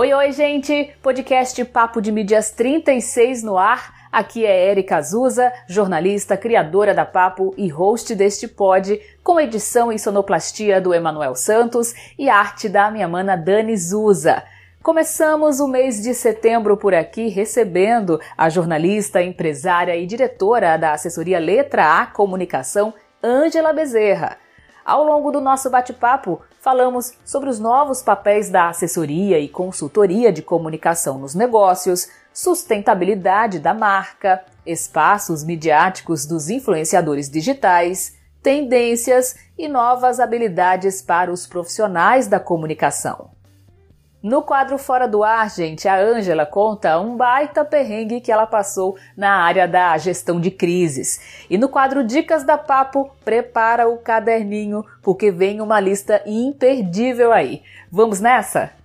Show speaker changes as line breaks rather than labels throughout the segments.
Oi, oi, gente! Podcast Papo de Mídias 36 no ar. Aqui é Erika Azusa, jornalista, criadora da Papo e host deste pod, com edição e sonoplastia do Emanuel Santos e arte da minha mana Dani Zusa. Começamos o mês de setembro por aqui recebendo a jornalista, empresária e diretora da assessoria Letra A Comunicação, Ângela Bezerra. Ao longo do nosso bate-papo, falamos sobre os novos papéis da assessoria e consultoria de comunicação nos negócios, sustentabilidade da marca, espaços midiáticos dos influenciadores digitais, tendências e novas habilidades para os profissionais da comunicação. No quadro Fora do Ar, gente, a Ângela conta um baita perrengue que ela passou na área da gestão de crises. E no quadro Dicas da Papo, prepara o caderninho, porque vem uma lista imperdível aí. Vamos nessa?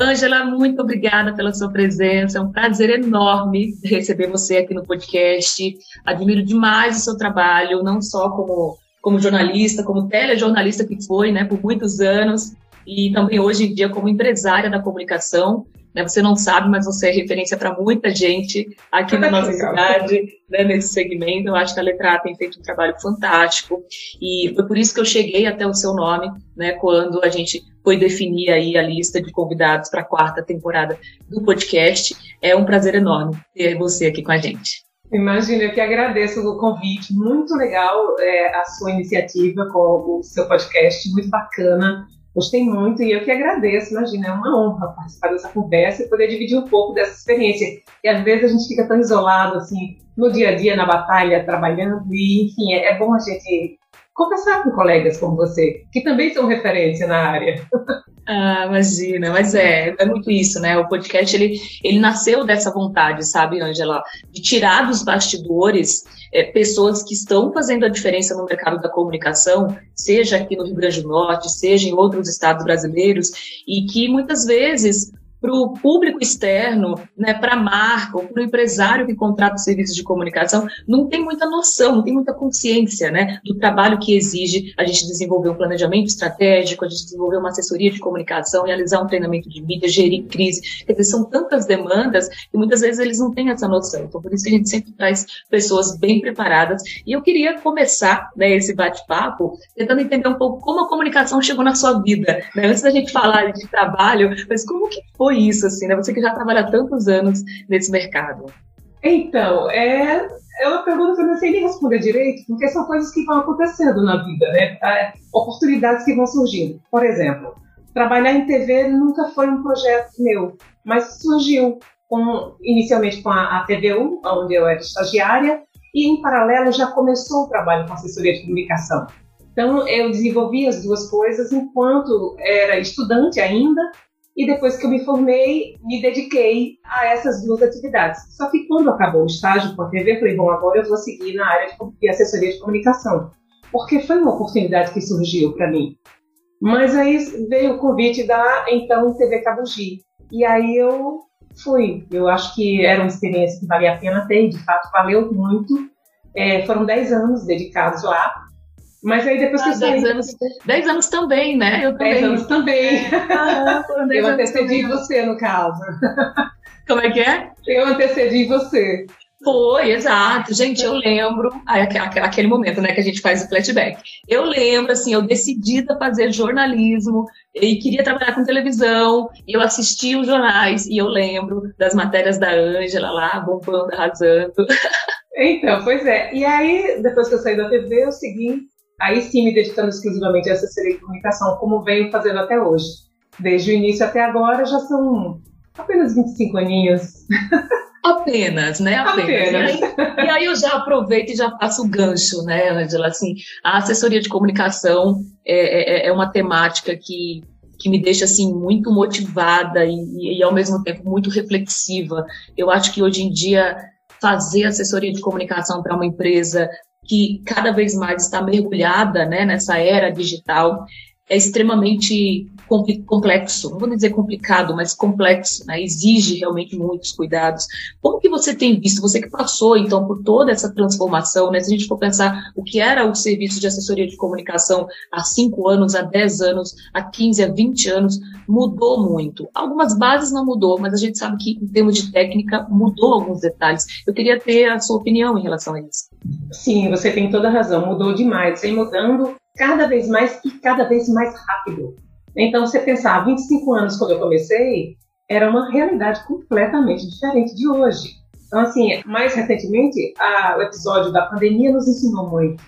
Ângela, muito obrigada pela sua presença. É um prazer enorme receber você aqui no podcast. Admiro demais o seu trabalho, não só como, como jornalista, como telejornalista que foi, né, por muitos anos, e também hoje em dia como empresária da comunicação. Né, você não sabe, mas você é referência para muita gente aqui na nossa cidade, né, nesse segmento. Eu acho que a Letra A tem feito um trabalho fantástico e foi por isso que eu cheguei até o seu nome, né, quando a gente foi definir aí a lista de convidados para a quarta temporada do podcast. É um prazer enorme ter você aqui com a gente.
Imagina, eu que agradeço o convite, muito legal é, a sua iniciativa com o seu podcast, muito bacana. Gostei muito e eu que agradeço, imagina, é uma honra participar dessa conversa e poder dividir um pouco dessa experiência. E às vezes a gente fica tão isolado, assim, no dia a dia, na batalha, trabalhando, e enfim, é, é bom a gente conversar com colegas como você, que também são referência na área.
Ah, imagina, mas é, é muito isso, né? O podcast, ele, ele nasceu dessa vontade, sabe, Angela? De tirar dos bastidores é, pessoas que estão fazendo a diferença no mercado da comunicação, seja aqui no Rio Grande do Norte, seja em outros estados brasileiros, e que muitas vezes para o público externo, né, para a marca, ou para o empresário que contrata serviços de comunicação, não tem muita noção, não tem muita consciência né, do trabalho que exige a gente desenvolver um planejamento estratégico, a gente desenvolver uma assessoria de comunicação, realizar um treinamento de mídia, gerir crise. Quer dizer, são tantas demandas que muitas vezes eles não têm essa noção. Então, por isso que a gente sempre traz pessoas bem preparadas. E eu queria começar né, esse bate-papo tentando entender um pouco como a comunicação chegou na sua vida. Né? Antes da gente falar de trabalho, mas como que foi isso, assim, né? Você que já trabalha há tantos anos nesse mercado.
Então, é, é uma pergunta que eu não sei nem responder direito, porque são coisas que vão acontecendo na vida, né? É, oportunidades que vão surgindo. Por exemplo, trabalhar em TV nunca foi um projeto meu, mas surgiu com, inicialmente com a, a TVU, onde eu era estagiária, e em paralelo já começou o trabalho com assessoria de comunicação. Então, eu desenvolvi as duas coisas enquanto era estudante ainda e depois que eu me formei, me dediquei a essas duas atividades. Só que quando acabou o estágio com a TV, eu falei, bom, agora eu vou seguir na área de assessoria de comunicação, porque foi uma oportunidade que surgiu para mim. Mas aí veio o convite da então TV Cabugi, e aí eu fui. Eu acho que era uma experiência que valia a pena ter, de fato valeu muito. É, foram 10 anos dedicados lá, mas aí depois que eu ah, saí...
10 anos, 10 anos também, né?
Eu também. 10 anos também. Ah, eu antecedi você, no caso.
Como é que é?
Eu antecedi você.
Foi, exato. Gente, eu lembro aquele momento, né, que a gente faz o flashback. Eu lembro, assim, eu decidida fazer jornalismo e queria trabalhar com televisão, e eu assistia os jornais, e eu lembro das matérias da Ângela lá, bombando, arrasando.
Então, pois é. E aí, depois que eu saí da TV, eu segui aí sim me dedicando exclusivamente a assessoria de comunicação, como venho fazendo até hoje. Desde o início até agora já são apenas 25 aninhos.
Apenas, né? Apenas.
Apenas.
E, aí, e, aí, eu já aproveito e já faço o gancho, né, Angela? Assim, a assessoria de comunicação é, é, é uma temática que, que me deixa assim muito motivada e, e, ao mesmo tempo muito reflexiva. Eu acho que hoje em dia fazer assessoria de comunicação para uma empresa que cada vez mais está mergulhada né, nessa era digital, é extremamente complexo, não vou dizer complicado, mas complexo, né? exige realmente muitos cuidados. Como que você tem visto, você que passou então por toda essa transformação, né? se a gente for pensar o que era o serviço de assessoria de comunicação há cinco anos, há 10 anos, há 15, há 20 anos, mudou muito. Algumas bases não mudou, mas a gente sabe que em termos de técnica mudou alguns detalhes. Eu queria ter a sua opinião em relação a isso.
Sim, você tem toda a razão, mudou demais, vem mudando cada vez mais e cada vez mais rápido. Então, você pensar, 25 anos quando eu comecei, era uma realidade completamente diferente de hoje. Então, assim, mais recentemente, a, o episódio da pandemia nos ensinou muito.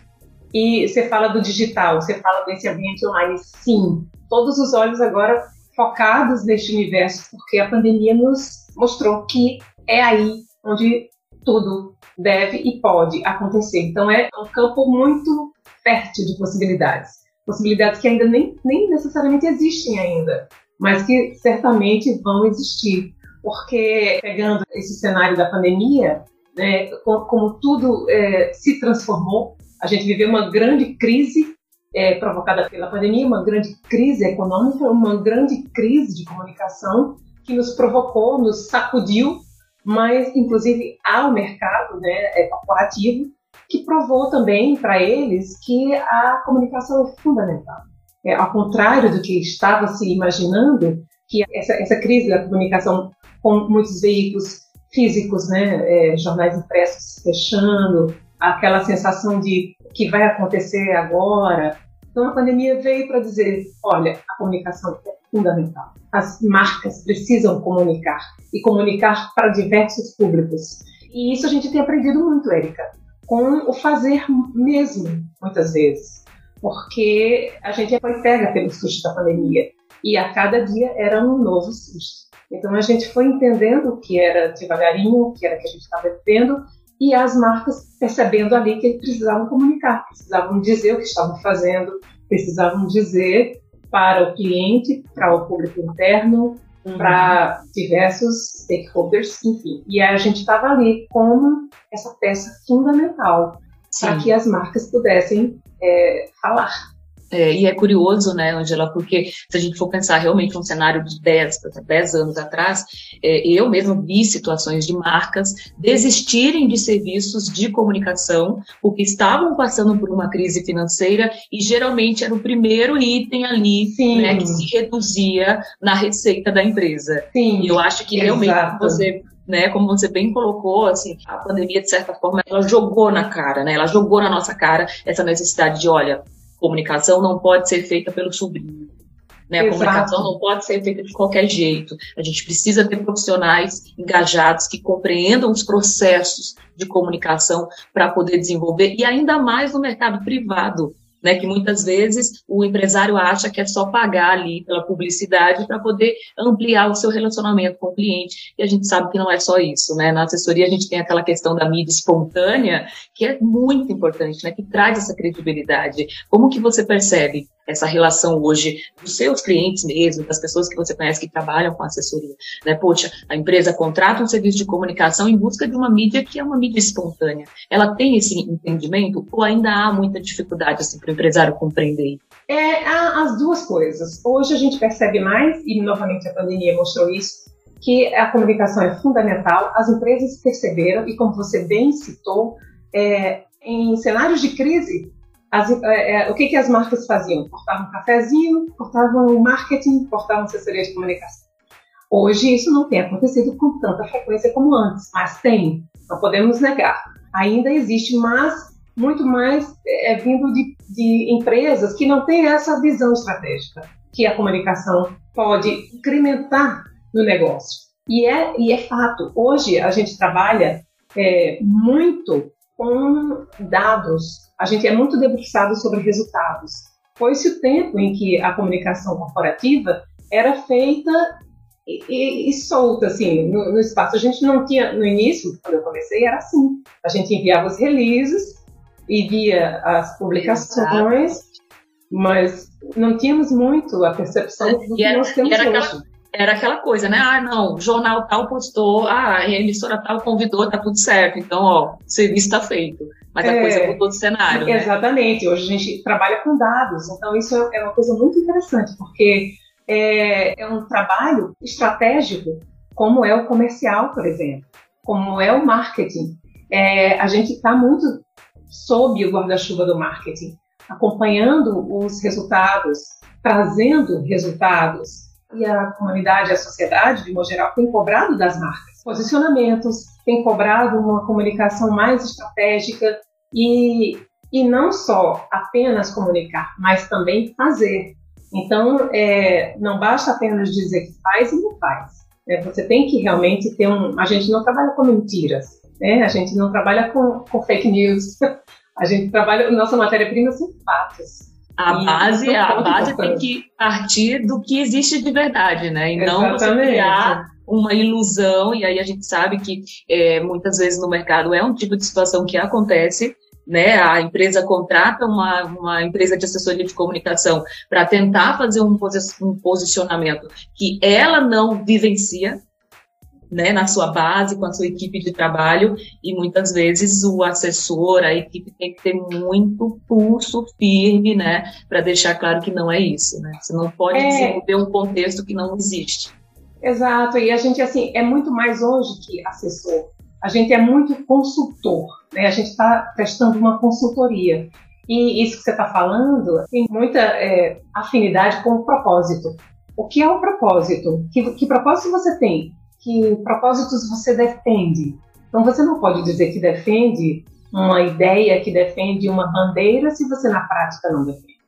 E você fala do digital, você fala desse ambiente online, sim. Todos os olhos agora focados neste universo, porque a pandemia nos mostrou que é aí onde tudo deve e pode acontecer. Então, é um campo muito fértil de possibilidades possibilidades que ainda nem, nem necessariamente existem ainda, mas que certamente vão existir. Porque, pegando esse cenário da pandemia, né, como, tudo é, se transformou, a gente viveu uma grande crise é, provocada pela pandemia, uma grande crise econômica, uma grande crise de comunicação que nos provocou, nos sacudiu, mas inclusive ao mercado né, é, corporativo, que provou também para eles que a comunicação é fundamental. É, ao contrário do que estava se imaginando, que essa, essa crise da comunicação com muitos veículos físicos, né, é, jornais impressos fechando, aquela sensação de que vai acontecer agora. Então a pandemia veio para dizer, olha, a comunicação é fundamental. As marcas precisam comunicar e comunicar para diversos públicos. E isso a gente tem aprendido muito, Érica com o fazer mesmo, muitas vezes, porque a gente foi pega pelo susto da pandemia e a cada dia era um novo susto. Então a gente foi entendendo o que era devagarinho, o que era que a gente estava vivendo e as marcas percebendo ali que precisavam comunicar, precisavam dizer o que estavam fazendo, precisavam dizer para o cliente, para o público interno, uhum. para diversos stakeholders, enfim. E a gente estava ali como essa peça fundamental para que as marcas pudessem é, falar.
É, e é curioso, né, Angela, porque se a gente for pensar realmente um cenário de 10, 10 anos atrás, é, eu mesmo vi situações de marcas desistirem de serviços de comunicação porque estavam passando por uma crise financeira e geralmente era o primeiro item ali né, que se reduzia na receita da empresa. Sim. E eu acho que realmente Exato. você né, como você bem colocou, assim, a pandemia, de certa forma, ela jogou na cara, né, ela jogou na nossa cara essa necessidade de, olha, comunicação não pode ser feita pelo sobrinho. Né? A comunicação não pode ser feita de qualquer jeito. A gente precisa ter profissionais engajados que compreendam os processos de comunicação para poder desenvolver, e ainda mais no mercado privado, né, que muitas vezes o empresário acha que é só pagar ali pela publicidade para poder ampliar o seu relacionamento com o cliente, e a gente sabe que não é só isso, né? Na assessoria a gente tem aquela questão da mídia espontânea, que é muito importante, né, que traz essa credibilidade. Como que você percebe essa relação hoje dos seus clientes mesmo, das pessoas que você conhece que trabalham com assessoria. Né? Poxa, a empresa contrata um serviço de comunicação em busca de uma mídia que é uma mídia espontânea. Ela tem esse entendimento ou ainda há muita dificuldade assim, para o empresário compreender?
É, as duas coisas. Hoje a gente percebe mais, e novamente a pandemia mostrou isso, que a comunicação é fundamental. As empresas perceberam, e como você bem citou, é, em cenários de crise, as, é, é, o que, que as marcas faziam? Cortavam um cafezinho, cortavam marketing, cortavam assessoria de comunicação. Hoje isso não tem acontecido com tanta frequência como antes, mas tem, não podemos negar. Ainda existe, mas muito mais é, é vindo de, de empresas que não têm essa visão estratégica, que a comunicação pode incrementar no negócio. E é, e é fato, hoje a gente trabalha é, muito com dados a gente é muito debruçado sobre resultados. Foi-se o tempo em que a comunicação corporativa era feita e, e, e solta, assim, no, no, espaço. A gente não tinha, no início, quando eu comecei, era assim. A gente enviava os releases e via as publicações, mas não tínhamos muito a percepção do que era, nós temos hoje. Aquela,
era aquela coisa, né? Ah, não, jornal tal postou, ah, a emissora tal convidou, tá tudo certo. Então, ó, o serviço está feito. mas a é, coisa mudou de cenário.
Né? Exatamente, hoje a gente trabalha com dados, então isso é, é uma coisa muito interessante, porque é, é um trabalho estratégico, como é o comercial, por exemplo, como é o marketing. É, a gente está muito sob o guarda-chuva do marketing, acompanhando os resultados, trazendo resultados. E a comunidade, a sociedade, de modo geral, tem cobrado das marcas posicionamentos, tem cobrado uma comunicação mais estratégica e, e não só apenas comunicar, mas também fazer. Então, é, não basta apenas dizer que faz e não faz. Né? Você tem que realmente ter um. A gente não trabalha com mentiras, né? a gente não trabalha com, com fake news, a gente trabalha. Nossa matéria-prima são fatos.
A base, é a base tem que partir do que existe de verdade, né? E não você criar uma ilusão, e aí a gente sabe que é, muitas vezes no mercado é um tipo de situação que acontece, né? A empresa contrata uma, uma empresa de assessoria de comunicação para tentar fazer um, um posicionamento que ela não vivencia, né, na sua base, com a sua equipe de trabalho, e muitas vezes o assessor, a equipe tem que ter muito pulso firme, né, para deixar claro que não é isso, né? Você não pode é... desenvolver um contexto que não existe.
Exato, e a gente, assim, é muito mais hoje que assessor. A gente é muito consultor, né? A gente está prestando uma consultoria. E isso que você está falando tem muita é, afinidade com o propósito. O que é o propósito? Que, que propósito você tem? Que propósitos você defende? Então você não pode dizer que defende uma ideia, que defende uma bandeira, se você na prática não defende.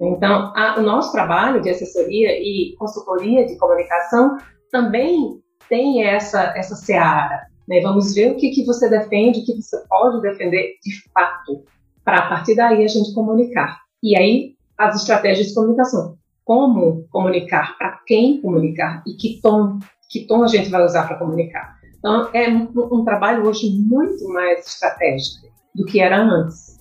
Então, a, o nosso trabalho de assessoria e consultoria de comunicação também tem essa, essa seara. Né? Vamos ver o que, que você defende, o que você pode defender de fato, para a partir daí a gente comunicar. E aí, as estratégias de comunicação. Como comunicar, para quem comunicar e que tom, que tom a gente vai usar para comunicar. Então, é um, um trabalho hoje muito mais estratégico do que era antes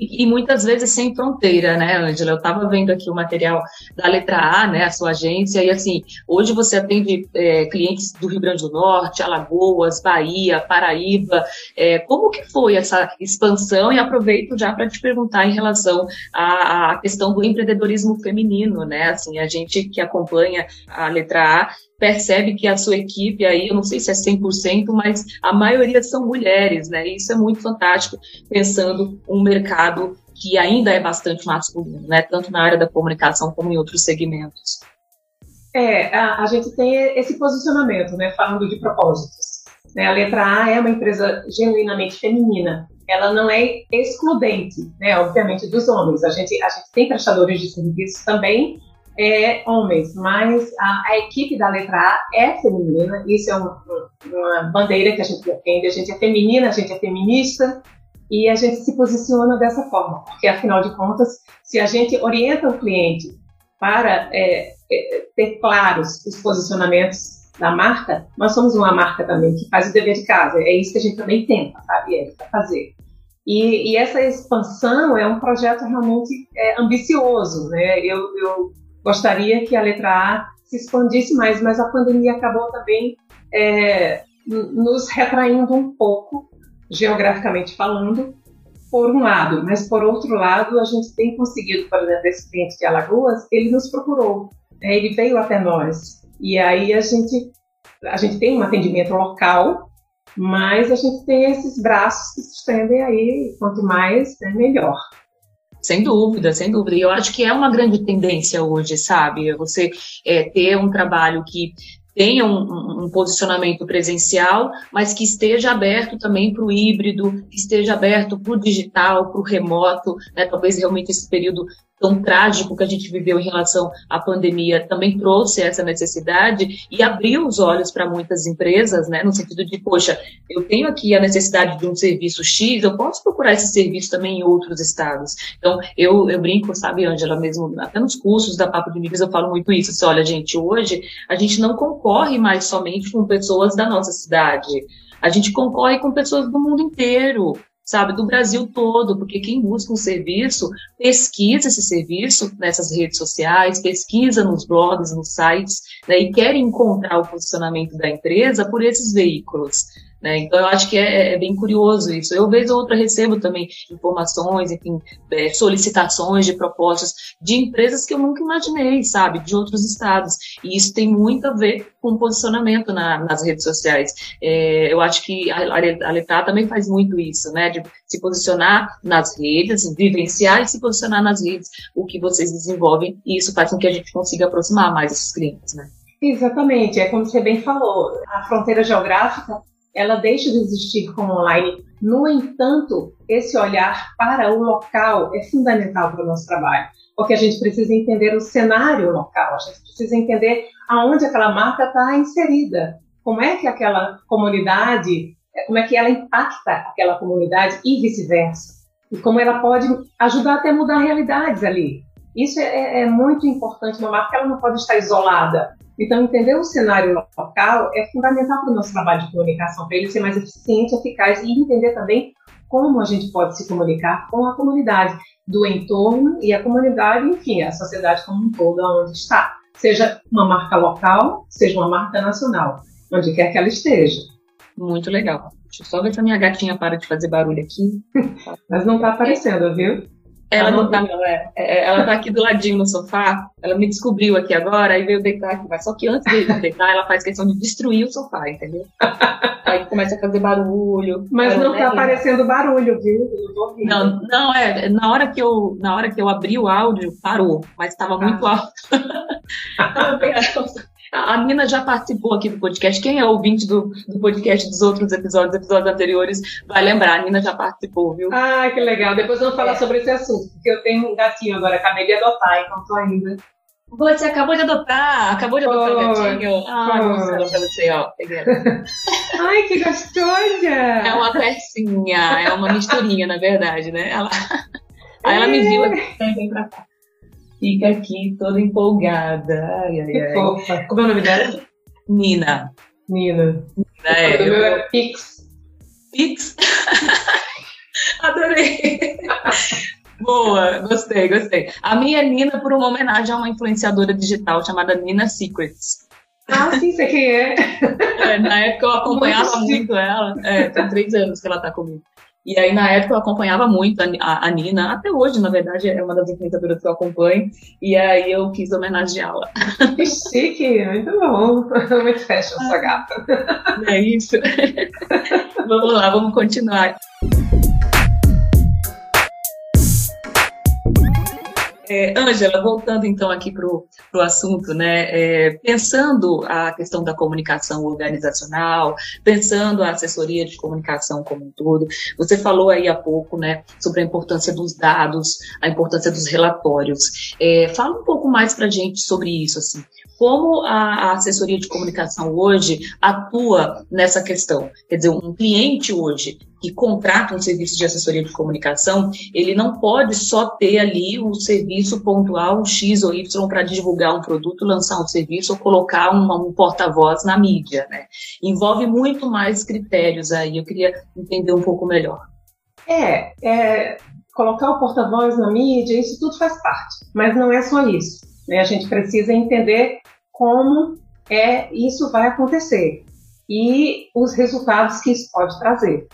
e, muitas vezes sem fronteira, né, Ângela? Eu estava vendo aqui o material da letra A, né, a sua agência, e assim, hoje você atende é, clientes do Rio Grande do Norte, Alagoas, Bahia, Paraíba. É, como que foi essa expansão? E aproveito já para te perguntar em relação à, à questão do empreendedorismo feminino, né? Assim, a gente que acompanha a letra A percebe que a sua equipe aí, eu não sei se é 100%, mas a maioria são mulheres, né? E isso é muito fantástico, pensando um mercado que ainda é bastante masculino, né? Tanto na área da comunicação como em outros segmentos.
É, a, a gente tem esse posicionamento, né? Falando de propósitos. Né? A letra A é uma empresa genuinamente feminina. Ela não é excludente, né? Obviamente, dos homens. A gente, a gente tem prestadores de serviços também é homens, mas a, a, equipe da letra A é feminina, isso é um, um, uma bandeira que a gente defende, a gente é feminina, a gente é feminista, e a gente se posiciona dessa forma, porque afinal de contas, se a gente orienta o cliente para é, é, ter claros os posicionamentos da marca, nós somos uma marca também que faz o dever de casa, é isso que a gente também tenta, sabe, Érica, fazer. E, e, essa expansão é um projeto realmente é, ambicioso, né? Eu, eu gostaria que a letra A se expandisse mais, mas a pandemia acabou também é, nos retraindo um pouco, geograficamente falando, por um lado, mas por outro lado, a gente tem conseguido, por exemplo, esse cliente de Alagoas, ele nos procurou, né, ele veio até nós, e aí a gente, a gente tem um atendimento local, mas a gente tem esses braços que se estendem aí, quanto mais, né, melhor.
Sem dúvida, sem dúvida. E eu acho que é uma grande tendência hoje, sabe? Você é, ter um trabalho que tenha um, um, posicionamento presencial, mas que esteja aberto também para o híbrido, que esteja aberto para o digital, para o remoto, né? talvez realmente esse período tão trágico que a gente viveu em relação à pandemia também trouxe essa necessidade e abriu os olhos para muitas empresas, né, no sentido de, poxa, eu tenho aqui a necessidade de um serviço X, eu posso procurar esse serviço também em outros estados. Então, eu, eu brinco, sabe, Angela, mesmo até nos cursos da Papo de Migas eu falo muito isso, assim, olha, gente, hoje a gente não concorre mais somente com pessoas da nossa cidade, a gente concorre com pessoas do mundo inteiro sabe, do Brasil todo, porque quem busca um serviço pesquisa esse serviço nessas redes sociais, pesquisa nos blogs, nos sites, né, e quer encontrar o posicionamento da empresa por esses veículos. Né? Então, eu acho que é, é, bem curioso isso. Eu, vez ou outra, recebo também informações, enfim, é, solicitações de propostas de empresas que eu nunca imaginei, sabe, de outros estados. E isso tem muito a ver com posicionamento na, nas redes sociais. É, eu acho que a, a também faz muito isso, né, de se posicionar nas redes, vivenciar e se posicionar nas redes, o que vocês desenvolvem, e isso faz com que a gente consiga aproximar mais esses clientes, né.
Exatamente, é como você bem falou, a fronteira geográfica ela deixa de existir como online. No entanto, esse olhar para o local é fundamental para o nosso trabalho, porque a gente precisa entender o cenário local, a gente precisa entender aonde aquela marca está inserida, como é que aquela comunidade, como é que ela impacta aquela comunidade e vice-versa, e como ela pode ajudar até a mudar realidades ali. Isso é, é, muito importante. Uma marca ela não pode estar isolada. Então, entender o cenário local é fundamental para o nosso trabalho de comunicação, para ele ser mais eficiente, eficaz e entender também como a gente pode se comunicar com a comunidade do entorno e a comunidade, enfim, a sociedade como um todo, onde está. Seja uma marca local, seja uma marca nacional, onde quer que ela esteja.
Muito legal. Deixa eu só ver se a minha gatinha para de fazer barulho aqui.
Mas não está aparecendo, viu?
Ela não tá, não, é, é, ela tá aqui do ladinho no sofá. Ela me descobriu aqui agora, aí veio deitar aqui. Mas só que antes de deitar, ela faz questão de destruir o sofá, entendeu? Aí começa a fazer barulho.
Mas não tá aparecendo barulho, viu?
Não, não, é. Na hora, que eu, na hora que eu abri o áudio, parou, mas estava muito ah. alto. A Nina já participou aqui do podcast. Quem é ouvinte do, do podcast dos outros episódios, episódios anteriores, vai lembrar. A Nina já participou, viu?
Ah, que legal. Depois vamos falar é. sobre esse assunto, porque eu tenho um gatinho agora, acabei de adotar, então tô ainda.
Você acabou de adotar, acabou de adotar o gatinho. Ah, pra você, ó.
Ai, que gostosa!
É uma persinha, é uma misturinha, na verdade, né? Ela... Aí ela me viu aqui, vem pra cá fica aqui toda empolgada. Ai, ai,
ai. fofa. Como é o nome dela?
Nina.
Nina. Nina é. O meu é Pix.
Pix? Adorei. Boa, gostei, gostei. A minha é Nina por uma homenagem a uma influenciadora digital chamada Nina Secrets.
Ah, sim, sei quem é.
é na época eu acompanhava muito, muito ela. É, tem três anos que ela tá comigo. E aí, na época, eu acompanhava muito a, a, Nina, até hoje, na verdade, é uma das influenciadoras que eu acompanho, e aí eu quis homenageá-la.
Que chique, muito bom. Muito fashion, essa gata.
É isso. vamos lá, vamos continuar. É, Ângela, voltando então aqui para o assunto, né? É, pensando a questão da comunicação organizacional, pensando a assessoria de comunicação como um todo, você falou aí há pouco, né, sobre a importância dos dados, a importância dos relatórios. É, fala um pouco mais para gente sobre isso, assim como a, assessoria de comunicação hoje atua nessa questão. Quer dizer, um cliente hoje que contrata um serviço de assessoria de comunicação, ele não pode só ter ali o serviço pontual X ou Y para divulgar um produto, lançar um serviço ou colocar uma, um porta-voz na mídia, né? Envolve muito mais critérios aí. Eu queria entender um pouco melhor.
É, é colocar o porta-voz na mídia, isso tudo faz parte, mas não é só isso. Né? A gente precisa entender como é isso vai acontecer e os resultados que isso pode trazer.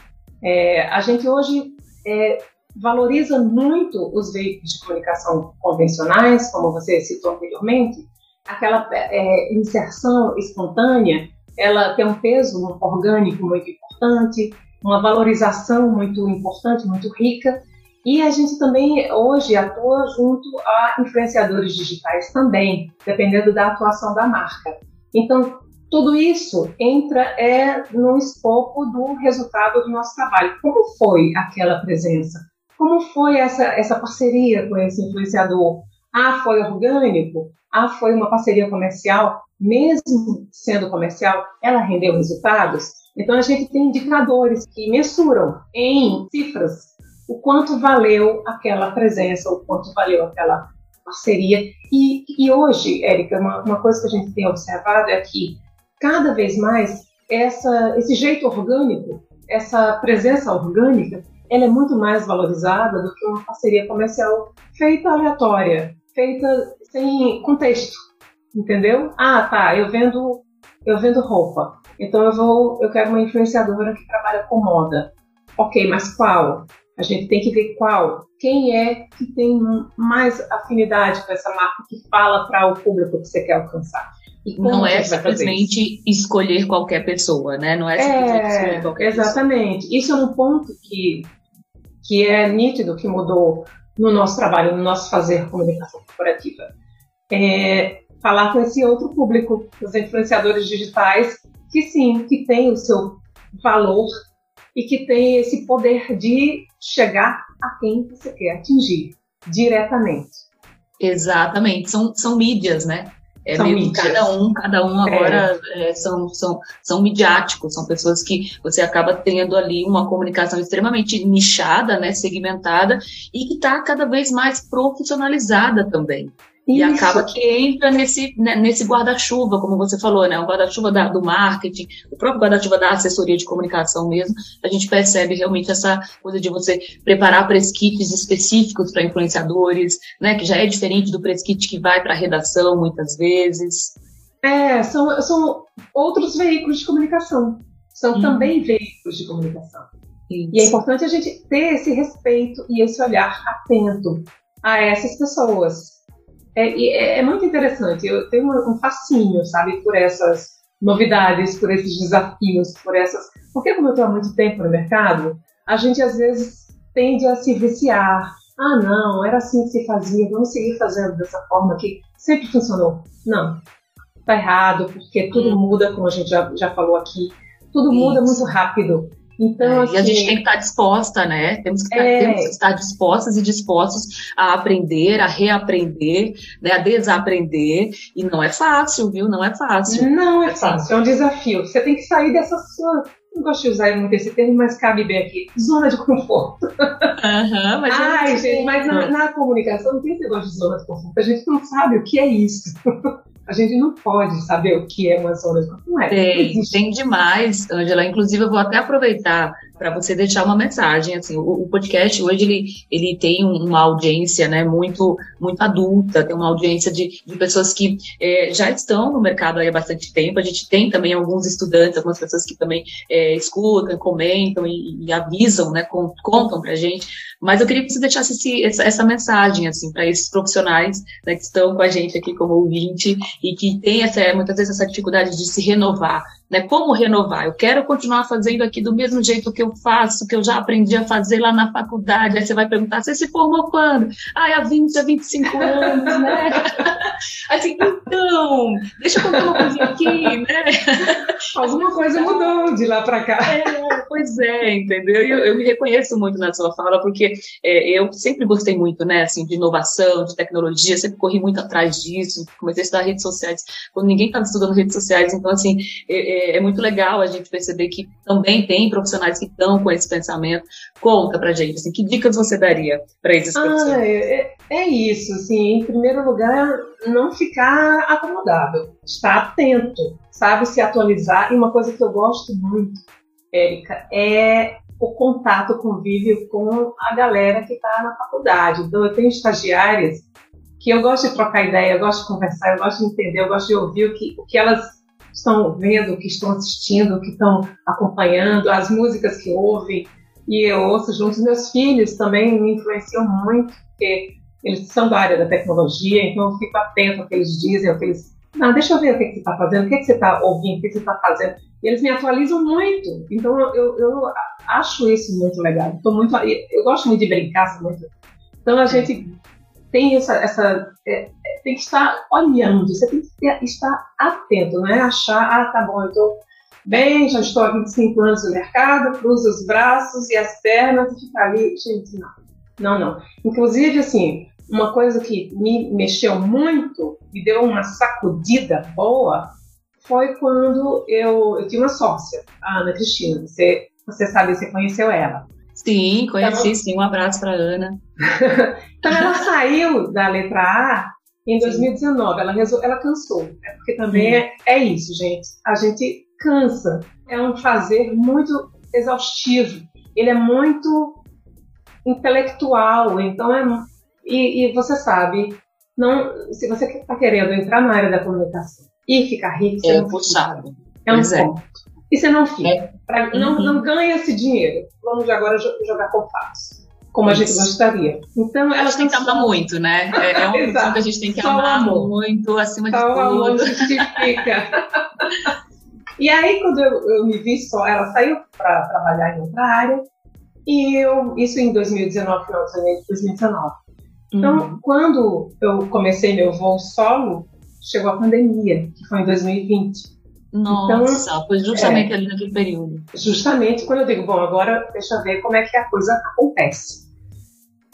É, a gente hoje é, valoriza muito os veículos de comunicação convencionais, como você citou anteriormente, aquela é, inserção espontânea, ela tem um peso orgânico muito importante, uma valorização muito importante, muito rica, e a gente também hoje atua junto a influenciadores digitais também, dependendo da atuação da marca. Então, tudo isso entra é no escopo do resultado do nosso trabalho. Como foi aquela presença? Como foi essa, essa parceria com esse influenciador? Ah, foi orgânico? Ah, foi uma parceria comercial? Mesmo sendo comercial, ela rendeu resultados? Então, a gente tem indicadores que mensuram em cifras o quanto valeu aquela presença, o quanto valeu aquela parceria. E, e hoje, Érica, uma, uma, coisa que a gente tem observado é que cada vez mais essa, esse jeito orgânico, essa presença orgânica, ela é muito mais valorizada do que uma parceria comercial feita aleatória, feita sem contexto, entendeu? Ah, tá, eu vendo eu vendo roupa, então eu vou, eu quero uma influenciadora que trabalha com moda. Ok, mas qual? A gente tem que ver qual, quem é que tem mais afinidade com essa marca que fala para o público que você quer alcançar.
não é simplesmente escolher qualquer pessoa, né? Não é simplesmente é, escolher qualquer
exatamente.
Pessoa.
Isso é um ponto que, que é nítido, que mudou no nosso trabalho, no nosso fazer comunicação corporativa. É falar com esse outro público, os influenciadores digitais, que sim, que tem o seu valor e que tem esse poder de chegar a quem você quer atingir diretamente.
Exatamente, são, são mídias, né? É são meio cada um, cada um agora é. É, são, são, são midiáticos, são pessoas que você acaba tendo ali uma comunicação extremamente nichada, né, segmentada, e que está cada vez mais profissionalizada também. Isso. E acaba que entra nesse, né, nesse guarda-chuva, como você falou, né? O guarda-chuva do marketing, o próprio guarda-chuva da assessoria de comunicação mesmo, a gente percebe realmente essa coisa de você preparar press kits específicos para influenciadores, né? Que já é diferente do press kit que vai para a redação muitas vezes.
É, são, são outros veículos de comunicação. São hum. também veículos de comunicação. Isso. E é importante a gente ter esse respeito e esse olhar atento a essas pessoas é, é, é muito interessante. Eu tenho um fascínio, sabe, por essas novidades, por esses desafios, por essas. Porque como eu estou há muito tempo no mercado, a gente às vezes tende a se viciar. Ah, não, era assim que se fazia, vamos seguir fazendo dessa forma que sempre funcionou. Não, tá errado, porque tudo hum. muda, como a gente já, já falou aqui, tudo Isso. muda muito rápido. Então,
é, assim, e a gente assim, tem que estar disposta, né? Temos que, é... temos que, estar dispostas e dispostos a aprender, a reaprender, né? a desaprender. E não é fácil, viu? Não é fácil.
Não é fácil, é um desafio. Você tem que sair dessa sua. Não gosto de usar muito esse termo, mas cabe bem aqui. Zona de conforto.
Uhum, mas
Ai, gente, mas na, na, comunicação não tem esse negócio de zona de conforto. A gente não sabe o que é isso. A gente não pode saber o que é uma zona de conforto. Não é.
Tem, tem demais, Angela. Inclusive, eu vou até aproveitar para você deixar uma mensagem. Assim, o, o, podcast hoje ele, ele tem uma audiência né, muito, muito adulta, tem uma audiência de, de pessoas que é, já estão no mercado há bastante tempo. A gente tem também alguns estudantes, algumas pessoas que também é, escutam, comentam e, e avisam, né, com, contam para a gente. Mas eu queria que você deixasse esse, essa, essa, mensagem assim, para esses profissionais né, que estão com a gente aqui como ouvinte e que tem essa, muitas vezes essa dificuldade de se renovar. Né? Como renovar? Eu quero continuar fazendo aqui do mesmo jeito que eu faço, que eu já aprendi a fazer lá na faculdade. Aí você vai perguntar, você se formou quando? Ah, há 20, há 25 anos, né? assim, então, deixa eu contar uma coisa aqui, né?
Alguma coisa mudou de lá para cá.
É, pois é, entendeu? Eu, eu, me reconheço muito na sua fala, porque é, eu sempre gostei muito, né, assim, de inovação, de tecnologia, sempre corri muito atrás disso, comecei a estudar redes sociais, quando ninguém estava estudando redes sociais, então, assim, é, é, é, muito legal a gente perceber que também tem profissionais que estão com esse pensamento. Conta pra gente, assim, que dicas você daria para esses ah, profissionais?
Ah, é, é, isso, assim, em primeiro lugar, não ficar acomodado, estar atento, sabe, se atualizar. E uma coisa que eu gosto muito, Érica, é o contato, o convívio com a galera que está na faculdade. Então, eu tenho estagiárias que eu gosto de trocar ideia, eu gosto de conversar, eu gosto de entender, eu gosto de ouvir o que, o que elas estão vendo, que estão assistindo, que estão acompanhando, as músicas que ouvem. E eu ouço juntos. Meus filhos também me influenciam muito, porque eles são da área da tecnologia, então eu fico atento ao que eles dizem, ao que eles. Não, deixa eu ver o que, você está fazendo, o que, você está ouvindo, o que, você está fazendo. E eles me atualizam muito. Então eu, eu, eu acho isso muito legal. Tô muito, eu gosto muito de brincar, muito. Então a gente tem essa, essa é, tem que estar olhando, você tem que ter, estar atento, não é achar, ah, tá bom, eu estou bem, já estou há 25 anos no mercado, cruzo os braços e as pernas e ficar ali, gente, não, não, não. Inclusive, assim, uma coisa que me mexeu muito, me deu uma sacudida boa, foi quando eu, eu tinha uma sócia, a Ana Cristina, você, você sabe, você conheceu ela.
Sim, conheci, então, sim. Um abraço para Ana.
então ela saiu da letra A em 2019. Ela, resol... ela cansou. Né? Porque também é, é isso, gente. A gente cansa. É um fazer muito exaustivo. Ele é muito intelectual. Então é. E, e você sabe, não, se você está querendo entrar na área da comunicação e ficar rico.
É puxado.
É um é. ponto. E você não fica. É. Pra, não, uhum. não ganha esse dinheiro. Vamos agora jogar com fatos. Como a gente gostaria.
Então, ela tem que amar muito, né? É, é uma questão que a gente tem que Só amar muito, acima Só de tudo. O amor
justifica. e aí, quando eu, eu me vi só, ela saiu para trabalhar em outra área, e eu, isso em 2019, final de 2019. Então, uhum. quando eu comecei meu voo solo, chegou a pandemia, que foi em 2020.
Nossa, então, foi justamente é, ali naquele período.
Justamente quando eu digo, bom, agora deixa eu ver como é que a coisa acontece.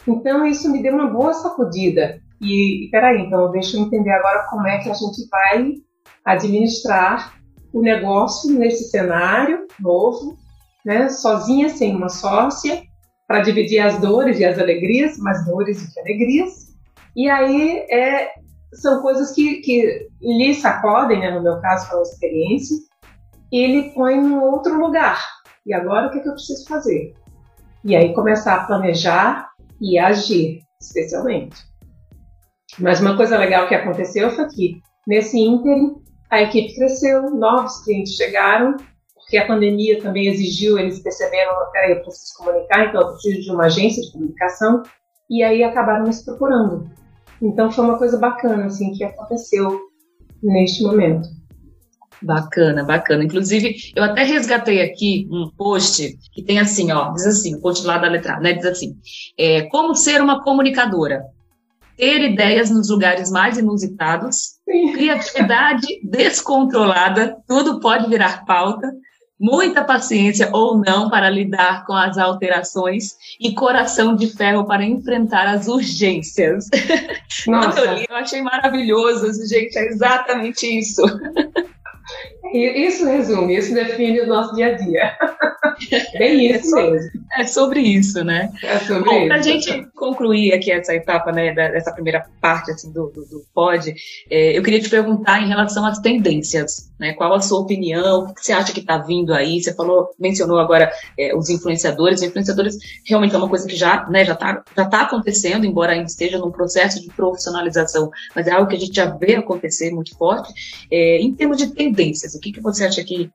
Então, isso me deu uma boa sacudida. E, peraí, então, deixa eu entender agora como é que a gente vai administrar o negócio nesse cenário novo, né, sozinha, sem uma sócia, para dividir as dores e as alegrias, mais dores e alegrias. E aí é, são coisas que, que lhe sacodem, né, no meu caso, pela experiência, e ele põe em outro lugar. E agora o que, é que eu preciso fazer? E aí começar a planejar e agir, especialmente. Mas uma coisa legal que aconteceu foi que, nesse ínterim, a equipe cresceu, novos clientes chegaram, porque a pandemia também exigiu, eles perceberam, peraí, eu preciso comunicar, então eu preciso de uma agência de comunicação, e aí acabaram nos procurando. Então foi uma coisa bacana, assim, que aconteceu neste momento.
Bacana, bacana. Inclusive, eu até resgatei aqui um post que tem assim, ó, diz assim, o post lá da letra, né, diz assim, é, como ser uma comunicadora, ter ideias nos lugares mais inusitados, Sim. criatividade descontrolada, tudo pode virar pauta, muita paciência ou não para lidar com as alterações e coração de ferro para enfrentar as urgências. Nossa. Quando eu li, eu achei maravilhoso, gente, é exatamente isso. right?
Isso resume, isso define o nosso dia a dia. Bem isso é sobre, mesmo.
É sobre isso, né?
É sobre Bom,
Para a gente concluir aqui essa etapa, né, dessa primeira parte assim, do, do, do pod, é, eu queria te perguntar em relação às tendências, né? Qual a sua opinião? O que você acha que está vindo aí? Você falou, mencionou agora é, os influenciadores. Os influenciadores realmente é uma coisa que já né, já está já tá acontecendo, embora ainda esteja num processo de profissionalização, mas é algo que a gente já vê acontecer muito forte. É, em termos de tendências, que, que você acha que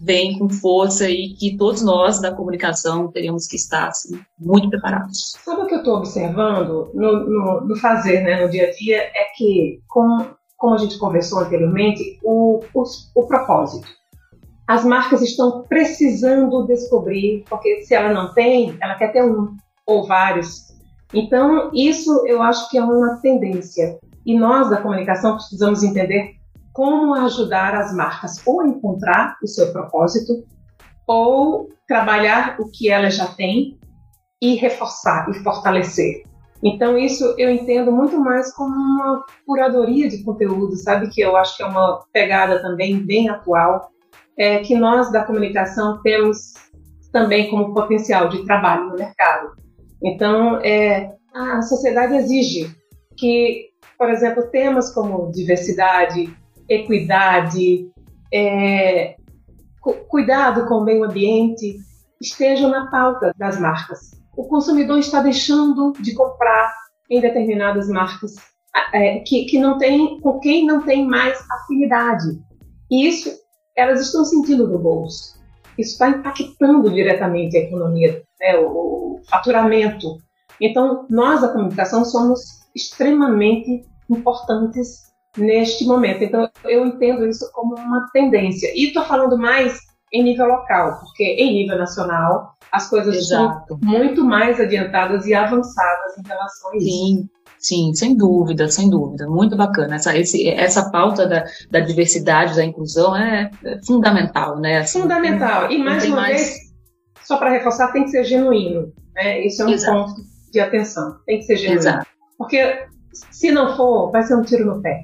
vem com força e que todos nós da comunicação teríamos que estar assim, muito preparados.
Sabe o que eu estou observando no, no, no, fazer, né, no dia a dia, é que, com, como a gente conversou anteriormente, o, o, o propósito. As marcas estão precisando descobrir, porque se ela não tem, ela quer ter um ou vários. Então, isso eu acho que é uma tendência. E nós da comunicação precisamos entender como ajudar as marcas ou a encontrar o seu propósito ou trabalhar o que elas já têm e reforçar e fortalecer. Então isso eu entendo muito mais como uma curadoria de conteúdo, sabe que eu acho que é uma pegada também bem atual, é que nós da comunicação temos também como potencial de trabalho no mercado. Então é, a sociedade exige que, por exemplo, temas como diversidade, equidade, é, cu cuidado com o meio ambiente estejam na pauta das marcas. O consumidor está deixando de comprar em determinadas marcas é, que, que não tem, com quem não tem mais afinidade. E isso elas estão sentindo no bolso. Isso está impactando diretamente a economia, né, o, o faturamento. Então, nós da comunicação somos extremamente importantes neste momento. Então, eu entendo isso como uma tendência. E estou falando mais em nível local, porque em nível nacional as coisas Exato. estão muito mais adiantadas e avançadas em relação a isso.
Sim. Sim, sem dúvida, sem dúvida. Muito bacana. Essa, esse, essa pauta da, da diversidade, da inclusão é, é fundamental, né?
Assim, fundamental. e mais uma mais... vez, só para reforçar, tem que ser genuíno. Né? Isso é um Exato. ponto de atenção. Tem que ser genuíno. Exato. Porque se não for, vai ser um tiro no pé.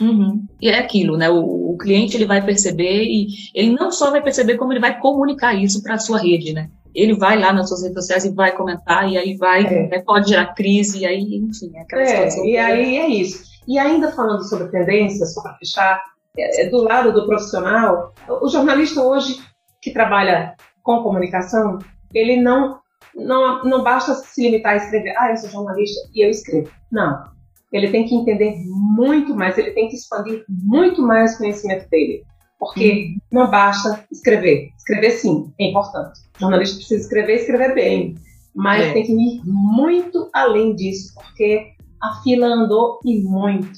Uhum. E é aquilo, né? O, o, cliente ele vai perceber e ele não só vai perceber como ele vai comunicar isso para a sua rede, né? Ele vai lá nas suas redes sociais e vai comentar e aí vai, é. né, pode gerar crise e aí, enfim, é aquela
é, situação. E aí é isso. E ainda falando sobre tendências, só para fechar, é, é, do lado do profissional, o jornalista hoje que trabalha com comunicação, ele não não, não basta se limitar a escrever, ah, eu sou jornalista e eu escrevo. Não ele tem que entender muito mais, ele tem que expandir muito mais o conhecimento dele. Porque uhum. não basta escrever. Escrever, sim, é importante. O jornalista precisa escrever e escrever bem. Mas é. tem que ir muito além disso, porque a fila andou e muito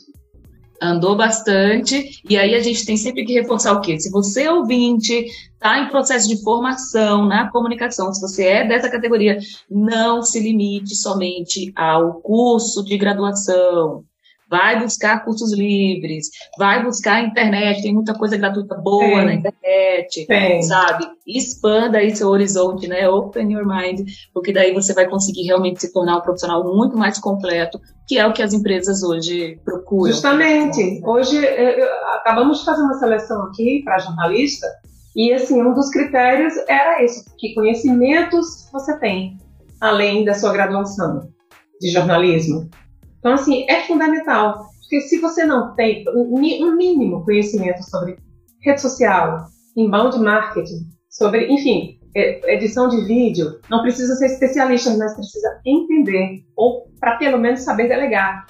andou bastante, e aí a gente tem sempre que reforçar o quê? Se você, ouvinte, está em processo de formação na comunicação, se você é dessa categoria, não se limite somente ao curso de graduação, vai buscar cursos livres, vai buscar internet, tem muita coisa gratuita boa tem. na internet, tem. sabe? Expanda aí seu horizonte, né? Open your mind, porque daí você vai conseguir realmente se tornar um profissional muito mais completo, que é o que as empresas hoje procuram.
Justamente. Hoje, eu, acabamos de fazer uma seleção aqui para jornalista, e assim, um dos critérios era esse, que conhecimentos você tem, além da sua graduação de jornalismo. Então, assim, é fundamental, porque se você não tem um mínimo conhecimento sobre rede social, inbound marketing, sobre, enfim, é, edição de vídeo, não precisa ser especialista, mas precisa entender, ou para pelo menos saber delegar.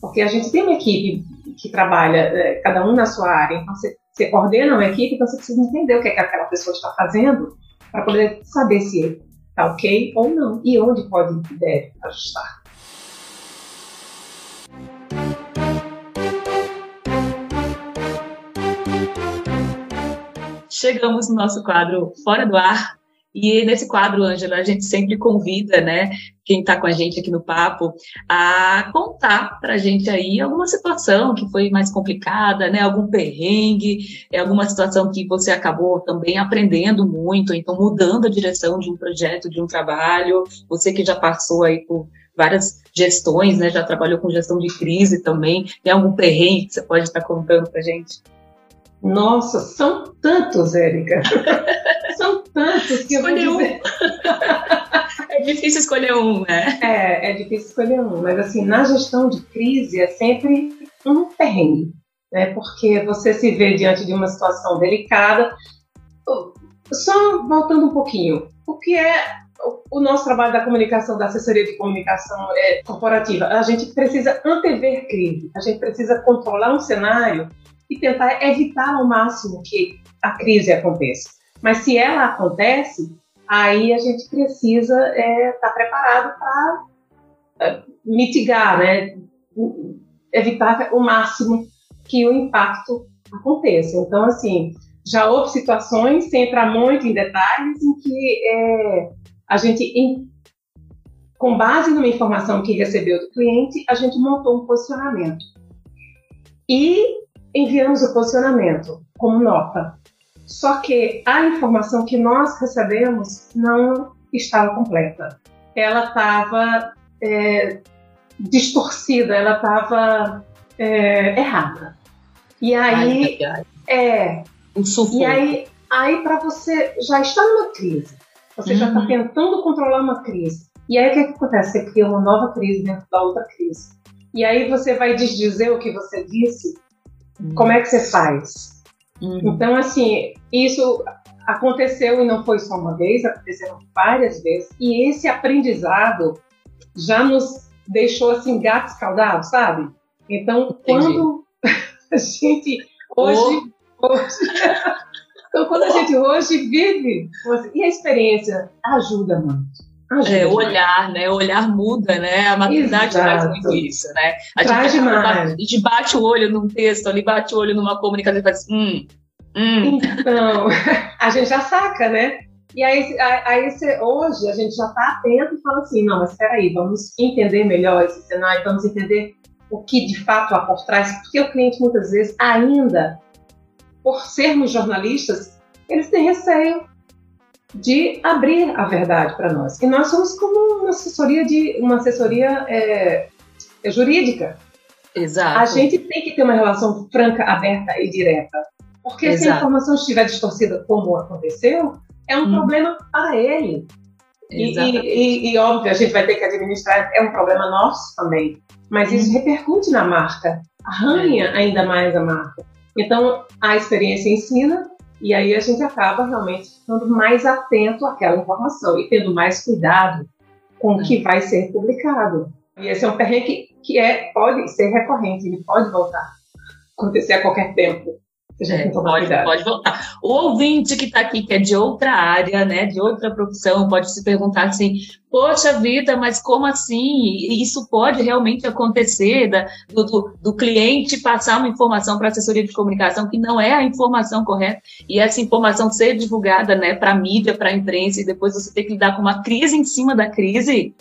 Porque a gente tem uma equipe que trabalha, é, cada um na sua área, então você, você coordena uma equipe, então você precisa entender o que, é que aquela pessoa está fazendo para poder saber se está ok ou não, e onde pode e deve ajustar.
Chegamos no nosso quadro Fora do Ar. E nesse quadro, Ângela, a gente sempre convida, né, quem está com a gente aqui no papo, a contar para a gente aí alguma situação que foi mais complicada, né, algum perrengue, é alguma situação que você acabou também aprendendo muito, então mudando a direção de um projeto, de um trabalho, você que já passou aí por várias gestões, né, já trabalhou com gestão de crise também, tem algum perrengue que você pode estar tá contando para a gente?
Nossa, são tantos, Érica. são tantos que
Escolhe eu vou dizer. Um. é difícil escolher um, né?
É, é difícil escolher um. Mas assim, na gestão de crise é sempre um perrengue, né? Porque você se vê diante de uma situação delicada. Só voltando um pouquinho, o que é o nosso trabalho da comunicação, da assessoria de comunicação é, corporativa? A gente precisa antever crise, a gente precisa controlar um cenário e tentar evitar ao máximo que a crise aconteça. Mas se ela acontece, aí a gente precisa estar é, tá preparado para é, mitigar, né? evitar o máximo que o impacto aconteça. Então, assim, já houve situações, sem entrar muito em detalhes, em que é, a gente, em, com base numa informação que recebeu do cliente, a gente montou um posicionamento. E enviamos o posicionamento como nota. Só que a informação que nós recebemos não estava completa. Ela estava é, distorcida, ela estava é, errada. E aí, Ai, é, um e aí, aí para você já está numa crise, você uhum. já está tentando controlar uma crise. E aí o que, que acontece? Você cria uma nova crise dentro da outra crise. E aí você vai desdizer o que você disse como é que você faz? Uhum. Então, assim, isso aconteceu e não foi só uma vez, aconteceram várias vezes. E esse aprendizado já nos deixou assim gato escaldado, sabe? Então, Entendi. quando a gente hoje, oh. hoje então, quando a gente hoje vive e a experiência ajuda muito.
É, o olhar, né? O olhar muda, né? A maturidade traz muito isso, né? A
traz gente, demais.
A gente bate o olho num texto, ali bate o olho numa comunicação e faz hum, hum.
Então, a gente já saca, né? E aí, aí você, hoje a gente já está atento e fala assim, não, mas espera aí, vamos entender melhor esse cenário, vamos entender o que de fato há por trás, porque o cliente muitas vezes ainda, por sermos jornalistas, eles têm receio de abrir a verdade para nós. E nós somos como uma assessoria de uma assessoria é, é, jurídica.
Exato.
A gente tem que ter uma relação franca, aberta e direta. Porque Exato. se a informação estiver distorcida como aconteceu, é um hum. problema para ele. E, e, e, óbvio, a gente vai ter que administrar, é um problema nosso também. Mas isso hum. repercute na marca, arranha é. ainda mais a marca. Então, a experiência ensina, e aí a gente acaba realmente ficando mais atento àquela informação e tendo mais cuidado com o que vai ser publicado. E esse é um perrengue que, que é, pode ser recorrente, ele pode voltar, acontecer a qualquer tempo.
É, pode, pode voltar. O ouvinte que está aqui, que é de outra área, né, de outra profissão, pode se perguntar assim: poxa vida, mas como assim? Isso pode realmente acontecer da, do, do, do, cliente passar uma informação para a assessoria de comunicação que não é a informação correta e essa informação ser divulgada né, para a mídia, para a imprensa, e depois você ter que lidar com uma crise em cima da crise?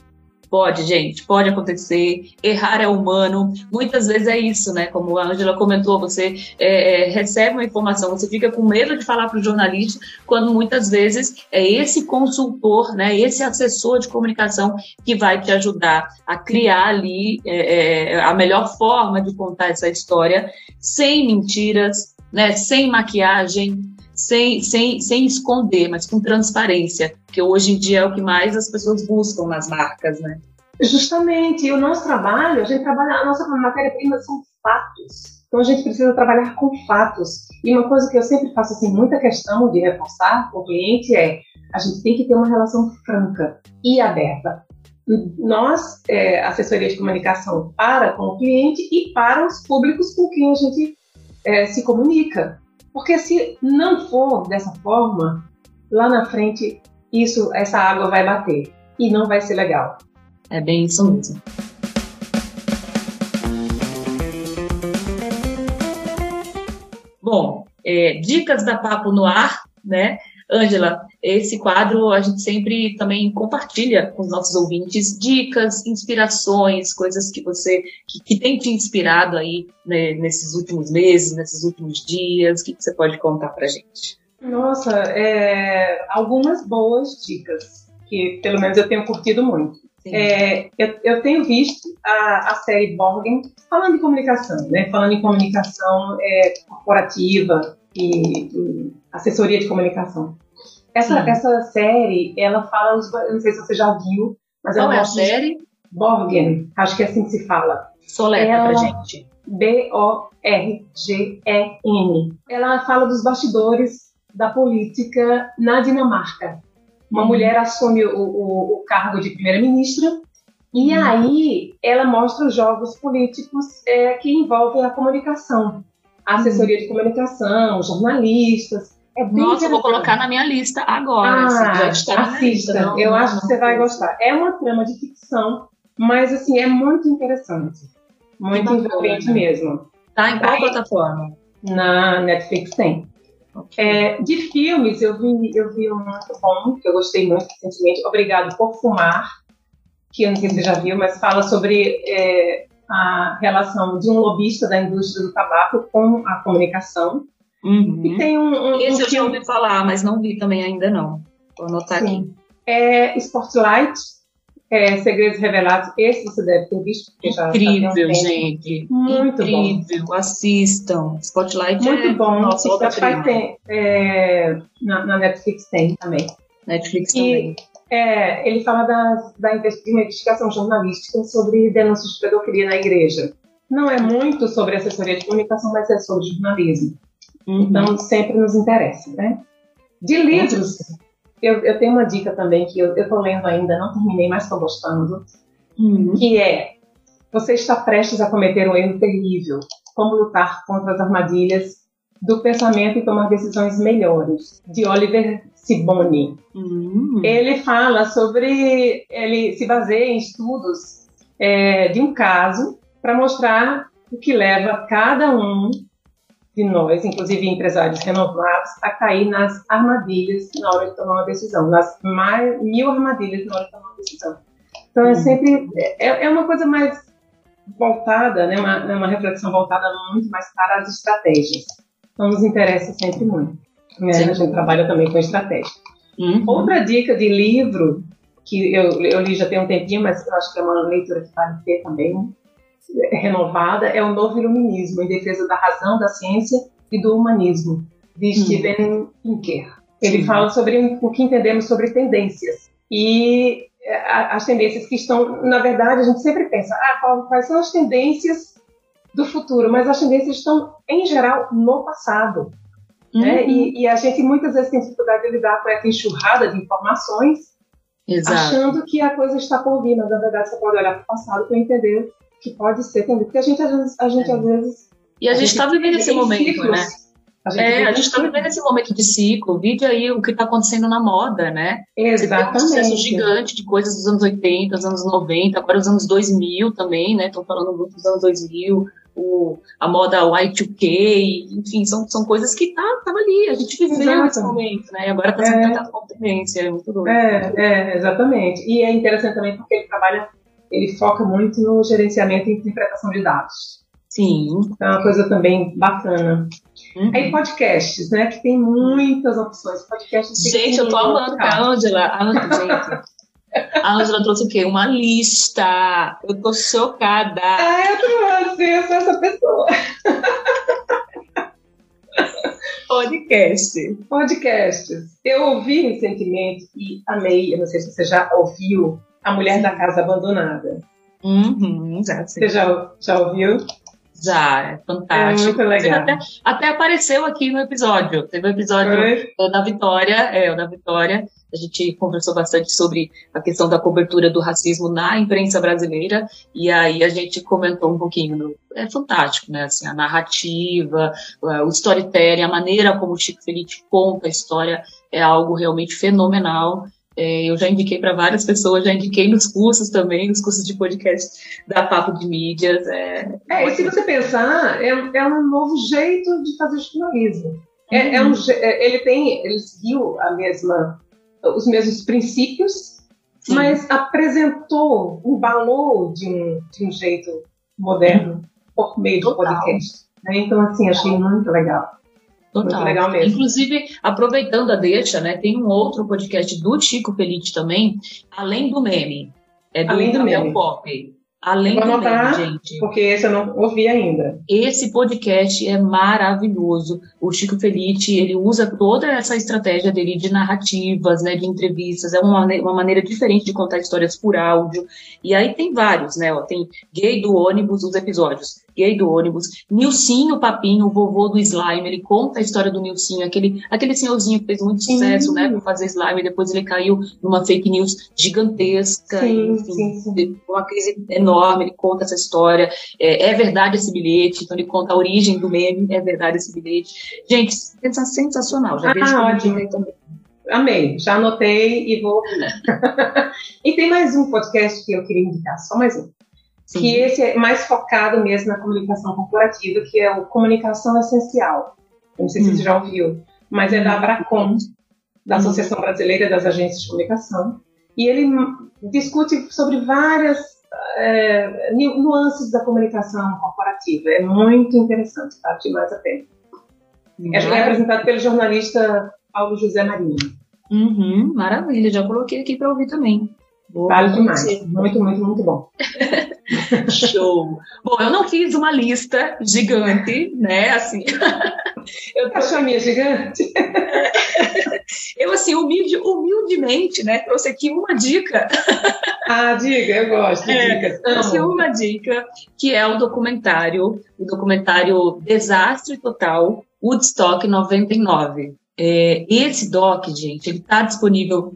Pode, gente, pode acontecer. Errar é humano. Muitas vezes é isso, né? Como a Angela comentou, você é, é, recebe uma informação, você fica com medo de falar para o jornalista, quando muitas vezes é esse consultor, né? Esse assessor de comunicação que vai te ajudar a criar ali é, é a melhor forma de contar essa história sem mentiras, né? Sem maquiagem, sem, sem, sem esconder, mas com transparência, que hoje em dia é o que mais as pessoas buscam nas marcas, né?
Justamente, e o nosso trabalho, a gente trabalha, a nossa matéria-prima são fatos. Então a gente precisa trabalhar com fatos. E uma coisa que eu sempre faço assim, muita questão de reforçar com o cliente é a gente tem que ter uma relação franca e aberta. Nós, é, assessoria de comunicação, para com o cliente e para os públicos com quem a gente é, se comunica. Porque se não for dessa forma, lá na frente isso, essa água vai bater e não vai ser legal.
É bem isso mesmo. Bom, é, dicas da Papo no Ar, né? Ângela, esse quadro a gente sempre também compartilha com os nossos ouvintes dicas, inspirações, coisas que você que, que tem te inspirado aí né, nesses últimos meses, nesses últimos dias. O que, que você pode contar para gente?
Nossa, é, algumas boas dicas que pelo menos eu tenho curtido muito. É, eu, eu, tenho visto a, a série Borgen falando de comunicação, né? Falando em comunicação é, corporativa e, e assessoria de comunicação. Essa, essa série, ela fala, não sei se você já viu, mas
Qual é a série?
Borgen, acho que é assim que se fala.
Soleta ela, pra gente.
B-O-R-G-E-N. Ela fala dos bastidores da política na Dinamarca. Uma uhum. mulher assume o, o, o cargo de primeira-ministra e uhum. aí ela mostra os jogos políticos é, que envolvem a comunicação, a assessoria uhum. de comunicação, jornalistas,
é Nossa, vou colocar na minha lista agora.
Ah, assista. Lista, não, eu não, acho não, que você vai gostar. É uma trama de ficção, mas assim, é muito interessante. Muito envolvente mesmo.
Tá em qual plataforma?
Na Netflix tem. Okay. É, de filmes, eu vi, eu vi um muito bom, que eu gostei muito recentemente, Obrigado por Fumar, que eu não sei se você já viu, mas fala sobre é, a relação de um lobista da indústria do tabaco com a comunicação.
Uhum. E tem um, um Esse um eu já ouvi falar, mas não vi também ainda não. Vou anotar Sim. aqui.
É Spotlight, é, Segredos Revelados. Esse você deve ter visto.
Incrível, já, já gente. Muito Incrível. Bom. Assistam. Spotlight
Muito é bom. Nossa, Spotlight tem, é, na, na, Netflix tem também.
Netflix também.
é, ele fala da, da investigação jornalística sobre denúncias de pedofilia na igreja. Não é muito sobre assessoria de comunicação, mas é sobre jornalismo. Uhum. Então, sempre nos interessa, né? De livros, eu, eu tenho uma dica também que eu estou lendo ainda, não terminei, mas estou gostando, uhum. que é você está prestes a cometer um erro terrível. Como lutar contra as armadilhas do pensamento e tomar decisões melhores, de Oliver Siboni. Uhum. Ele fala sobre, ele se baseia em estudos é, de um caso para mostrar o que leva cada um de nós, inclusive empresários renovados, a cair nas armadilhas na hora de tomar uma decisão, nas mais, mil armadilhas na hora de tomar uma decisão. Então é sempre é, é uma coisa mais voltada, né, uma, uma reflexão voltada muito mais para as estratégias. Então nos interessa sempre muito. Né? A gente trabalha também com estratégia. Uhum. Outra dica de livro que eu, eu li já tem um tempinho, mas eu acho que é uma leitura que vale ter também, renovada é o novo iluminismo em defesa da razão, da ciência e do humanismo, de hum. Steven Pinker. Ele Sim. fala sobre o que entendemos sobre tendências e é, as tendências que estão, na verdade, a gente sempre pensa, ah, quais são as tendências do futuro, mas as tendências estão, em geral, no passado. Né? Uhum. Né? E, e, a gente muitas vezes tem dificuldade de lidar com essa enxurrada de informações Exato. achando que a coisa está por vir, mas na verdade você pode olhar para o passado para entender que pode ser também. Porque a gente, às vezes, a gente, é. às vezes
e a, gente está vivendo esse momento, ciclos. né? A gente é, a gente está vivendo esse momento de ciclo. Vide aí o que está acontecendo na moda, né?
Exatamente.
Você tem um sucesso gigante de coisas dos anos 80, dos anos 90, agora os anos 2000 também, né? Estão falando muito dos anos 2000, o, a moda Y2K, enfim, são, são coisas que tá, tava ali, a gente viveu nesse momento, né? E agora está sendo é. tratado como tendência, é muito doido.
É, é, exatamente. E é interessante também porque ele trabalha, ele foca muito no gerenciamento e interpretação de dados.
Sim.
É uma coisa também bacana. Uhum. Aí podcasts, né? Que tem muitas opções. Podcasts
Gente, eu tô amando a Angela. A Angela, a Angela trouxe o quê? Uma lista. Eu tô chocada.
Ah, eu trouxe. Eu sou essa pessoa.
Podcast.
Podcasts. Eu ouvi recentemente e amei. Eu não sei se você já ouviu A Mulher da Casa Abandonada.
Uhum,
já sei. Você já, já ouviu?
Já, é fantástico.
É muito legal.
Até, até, apareceu aqui no episódio. Teve o um episódio da Vitória, é, da Vitória. A gente conversou bastante sobre a questão da cobertura do racismo na imprensa brasileira, e aí a gente comentou um pouquinho. Do, é fantástico, né? Assim, a narrativa, o storytelling, a maneira como o Chico Felipe conta a história é algo realmente fenomenal. É, eu já indiquei para várias pessoas, já indiquei nos cursos também, nos cursos de podcast da Papo de Mídias. É,
é e se você pensar, é, é um novo jeito de fazer jornalismo. É, uhum. é um, é, ele tem, ele seguiu a mesma, os mesmos princípios, Sim. mas apresentou o valor de um, de um jeito moderno por meio do podcast. Né? Então, assim, achei muito legal.
Total. Muito legal mesmo. Inclusive, aproveitando a deixa, né, tem um outro podcast do Chico Felice também, além do meme. É do além do meme. Pop. Além
do anotar, meme, gente. Porque esse eu não ouvi ainda.
Esse podcast é maravilhoso. O Chico Felice, ele usa toda essa estratégia dele de narrativas, né, de entrevistas. É uma, uma maneira diferente de contar histórias por áudio. E aí tem vários, né? Ó, tem Gay do ônibus, os episódios gay do ônibus. Nilcinho Papinho, o vovô do slime, ele conta a história do Nilcinho, aquele, aquele senhorzinho que fez muito sucesso, sim. né, por fazer slime, depois ele caiu numa fake news gigantesca, sim, enfim, sim, uma crise enorme, ele conta essa história, é, é, verdade esse bilhete, então ele conta a origem do meme, é verdade esse bilhete. Gente, sensacional, já ah, vejo ótimo. também.
Amei, já anotei e vou. e tem mais um podcast que eu queria indicar, só mais um. Sim. que esse é mais focado mesmo na comunicação corporativa, que é o Comunicação Essencial. Não sei se você hum. já ouviu, mas é da Abracom, da hum. Associação Brasileira das Agências de Comunicação, e ele discute sobre várias é, nuances da comunicação corporativa. É muito interessante, tá? Demais a pena. É, é apresentado pelo jornalista Paulo José Marinho.
Uhum, maravilha, já coloquei aqui para ouvir também.
Vale demais. Muito, muito, muito bom.
Show. Bom, eu não fiz uma lista gigante, né? Assim.
eu tô... Achou a minha gigante?
eu, assim, humilde, humildemente, né? Trouxe aqui uma dica.
Ah, diga, eu gosto de é, dicas.
Trouxe uma dica, que é o documentário, o documentário Desastre Total, Woodstock 99. É, esse doc, gente, ele está disponível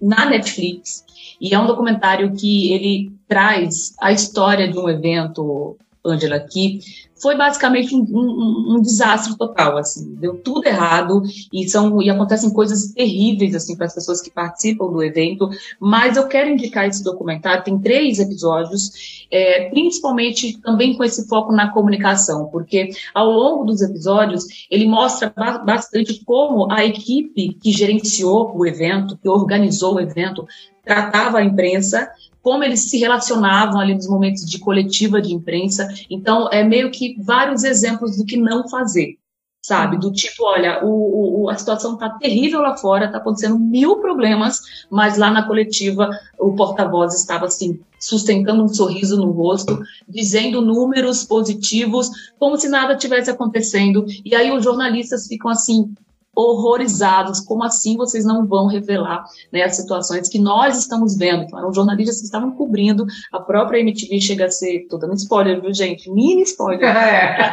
na Netflix e é um documentário que ele traz a história de um evento, Angela, que foi basicamente um, um, um, desastre total, assim, deu tudo errado e são e acontecem coisas terríveis assim para as pessoas que participam do evento. Mas eu quero indicar esse documentário, tem três episódios, é, principalmente também com esse foco na comunicação, porque ao longo dos episódios ele mostra bastante como a equipe que gerenciou o evento, que organizou o evento, tratava a imprensa, como eles se relacionavam ali nos momentos de coletiva de imprensa. Então, é meio que vários exemplos do que não fazer, sabe? Do tipo, olha, o, o a situação está terrível lá fora, está acontecendo mil problemas, mas lá na coletiva o porta-voz estava assim, sustentando um sorriso no rosto, dizendo números positivos, como se nada tivesse acontecendo. E aí os jornalistas ficam assim, horrorizados. Como assim vocês não vão revelar né, as situações que nós estamos vendo? Então, eram jornalistas que estavam cobrindo, a própria MTV chega a ser, tô dando spoiler, viu, gente? Mini spoiler. É.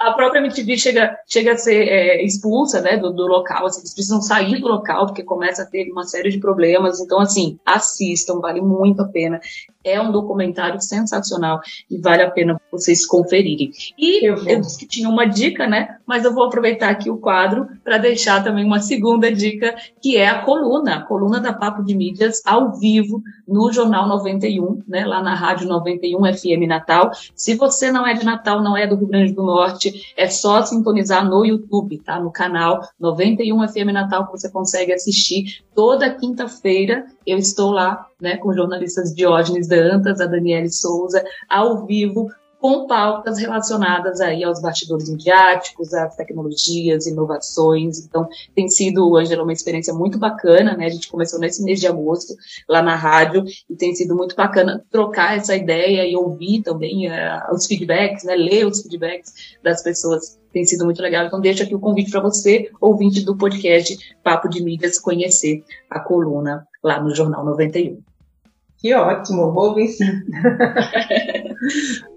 a própria MTV chega, chega a ser é, expulsa né, do, do local, assim, eles precisam sair do local, porque começa a ter uma série de problemas. Então, assim, assistam, vale muito a pena. É um documentário sensacional e vale a pena vocês conferirem. E eu, eu disse que tinha uma dica, né? Mas eu vou aproveitar aqui o quadro para deixar também uma segunda dica, que é a coluna, a coluna da Papo de Mídias ao vivo no Jornal 91, né? Lá na Rádio 91 FM Natal. Se você não é de Natal, não é do Rio Grande do Norte, é só sintonizar no YouTube, tá? No canal 91 FM Natal que você consegue assistir toda quinta-feira. Eu estou lá, né, com jornalistas Diógenes Dantas, a Daniele Souza, ao vivo, com pautas relacionadas aí aos bastidores midiáticos, às tecnologias, inovações. Então, tem sido, Angela, uma experiência muito bacana, né? A gente começou nesse mês de agosto lá na rádio e tem sido muito bacana trocar essa ideia e ouvir também uh, os feedbacks, né? Ler os feedbacks das pessoas. Tem sido muito legal. Então, deixo aqui o convite para você, ouvinte do podcast Papo de Mídias, conhecer a coluna lá no Jornal 91.
Que ótimo, vou ouvir sim.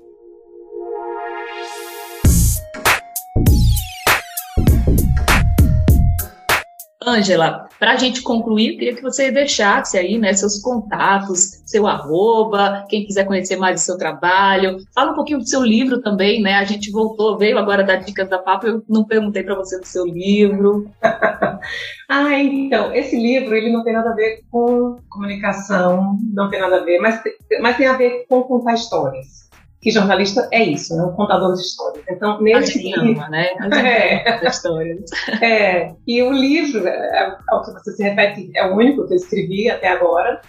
Ângela, para a gente concluir, queria que você deixasse aí né, seus contatos, seu arroba, quem quiser conhecer mais do seu trabalho. Fala um pouquinho do seu livro também, né? A gente voltou, veio agora dar dicas da Papo, eu não perguntei para você do seu livro.
ah, então, esse livro ele não tem nada a ver com comunicação, não tem nada a ver, mas, mas tem a ver com contar histórias que jornalista é isso, né? um contador de histórias. Então, nesse
livro, ama, né?
É. histórias. É, e o livro, é, ao que você se repete, é o único que eu escrevi até agora.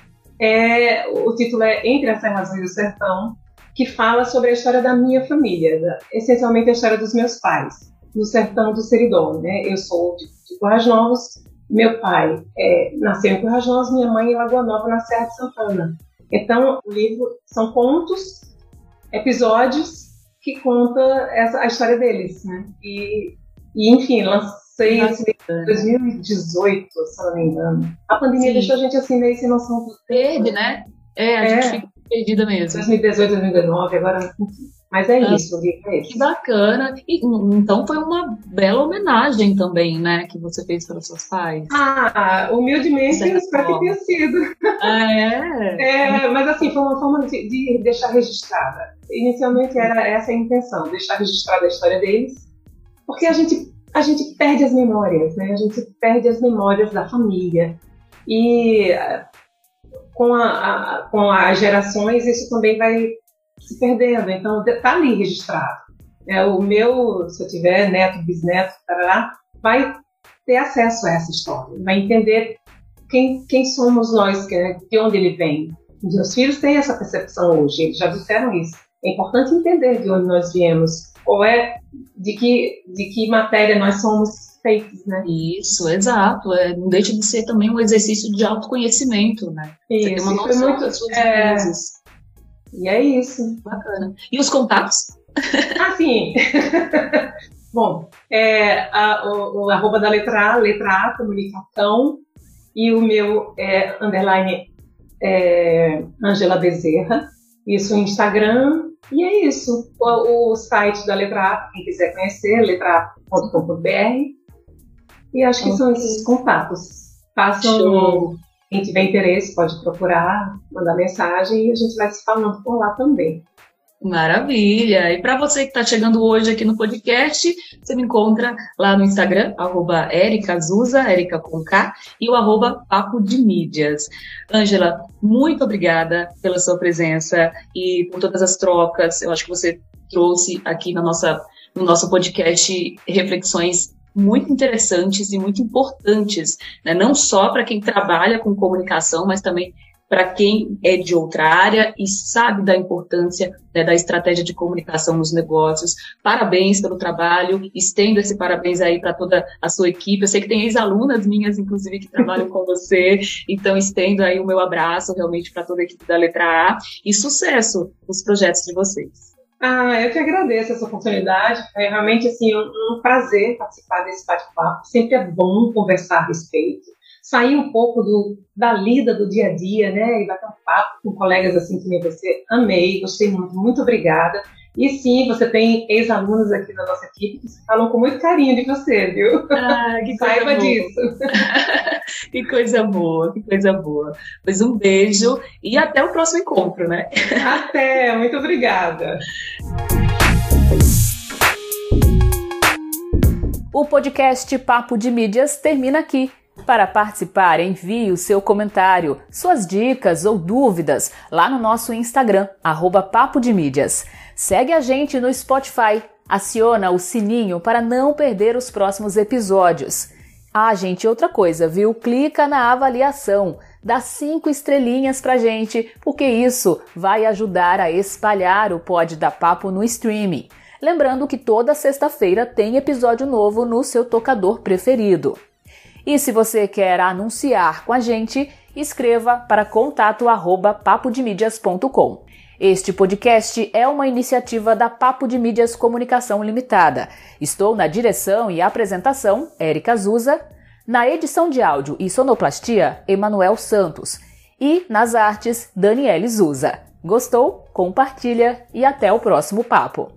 É, o título é Entre a Serra Azul e o Sertão, que fala sobre a história da minha família, essencialmente a história dos meus pais, no sertão do Seridó. Né? Eu sou de, de Currais Novos, meu pai é, nasceu em Currais Novos, minha mãe em Lagoa Nova, na Serra de Santana. Então, o livro são contos episódios que conta essa, a história deles, né? E, e enfim, lancei esse em 2018, se não me engano. A pandemia Sim. deixou a gente assim meio sem noção do
Perde, né? É, a é. gente fica perdida mesmo.
2018, 2019, agora, enfim. Mas é ah, isso, é
Que bacana. E, então foi uma bela homenagem também, né, que você fez para seus pais.
Ah, humildemente eu espero que tenha sido.
Ah, é?
é? Mas assim, foi uma forma de, de deixar registrada. Inicialmente era essa a intenção, deixar registrada a história deles, porque a gente, a gente perde as memórias, né? A gente perde as memórias da família. E com, a, a, com as gerações isso também vai se perdendo. Então, está ali registrado. É, o meu, se eu tiver neto, bisneto, tarará, vai ter acesso a essa história, vai entender quem, quem somos nós, de onde ele vem. Meus filhos têm essa percepção hoje, eles já disseram isso. É importante entender de onde nós viemos, ou é de que, de que matéria nós somos feitos, né?
Isso, exato. É, não deixa de ser também um exercício de autoconhecimento, né?
Isso, Você tem uma noção muito, das suas é, e é isso.
Bacana. E os contatos?
Ah, sim. Bom, é, a, o, o, arroba da letra A, letra A, comunicação, e o meu é underline é, Angela Bezerra. Isso no Instagram. E é isso. O, o, site da letra A, quem quiser conhecer, letra.com.br. E acho que okay. são esses contatos. Façam quem tiver interesse pode procurar, mandar mensagem e a gente vai se falando por lá também.
Maravilha! E para você que está chegando hoje aqui no podcast, você me encontra lá no Instagram, arroba Erika Azusa, Erika com K, e o arroba Papo de Mídias. Ângela, muito obrigada pela sua presença e por todas as trocas. Eu acho que você trouxe aqui na nossa, no nosso podcast reflexões muito interessantes e muito importantes, né? não só para quem trabalha com comunicação, mas também para quem é de outra área e sabe da importância né, da estratégia de comunicação nos negócios. Parabéns pelo trabalho, estendo esse parabéns aí para toda a sua equipe. Eu sei que tem ex-alunas minhas, inclusive, que trabalham com você, então estendo aí o meu abraço realmente para toda a equipe da Letra A e sucesso nos projetos de vocês.
Ah, eu que agradeço essa oportunidade. É realmente assim um, um prazer participar desse bate-papo. Sempre é bom conversar a respeito, sair um pouco do, da lida do dia a dia, né? E bater um papo com colegas assim que nem você. Amei, gostei muito, muito obrigada. E sim, você tem ex-alunos aqui da nossa equipe que falam com muito carinho de você, viu?
Ah, que Saiba disso. que coisa boa, que coisa boa. Pois um beijo e até o próximo encontro, né?
Até, muito obrigada.
O podcast Papo de Mídias termina aqui. Para participar, envie o seu comentário, suas dicas ou dúvidas lá no nosso Instagram, arroba Papo de Mídias. Segue a gente no Spotify, aciona o sininho para não perder os próximos episódios. Ah, gente, outra coisa, viu? Clica na avaliação, dá cinco estrelinhas pra gente, porque isso vai ajudar a espalhar o Pod da Papo no streaming. Lembrando que toda sexta-feira tem episódio novo no seu tocador preferido. E se você quer anunciar com a gente, escreva para contato arroba papodemídias.com. Este podcast é uma iniciativa da Papo de Mídias Comunicação Limitada. Estou na direção e apresentação, Érica Azusa, na edição de áudio e sonoplastia, Emanuel Santos, e nas artes, Daniele Zusa. Gostou? Compartilha e até o próximo papo.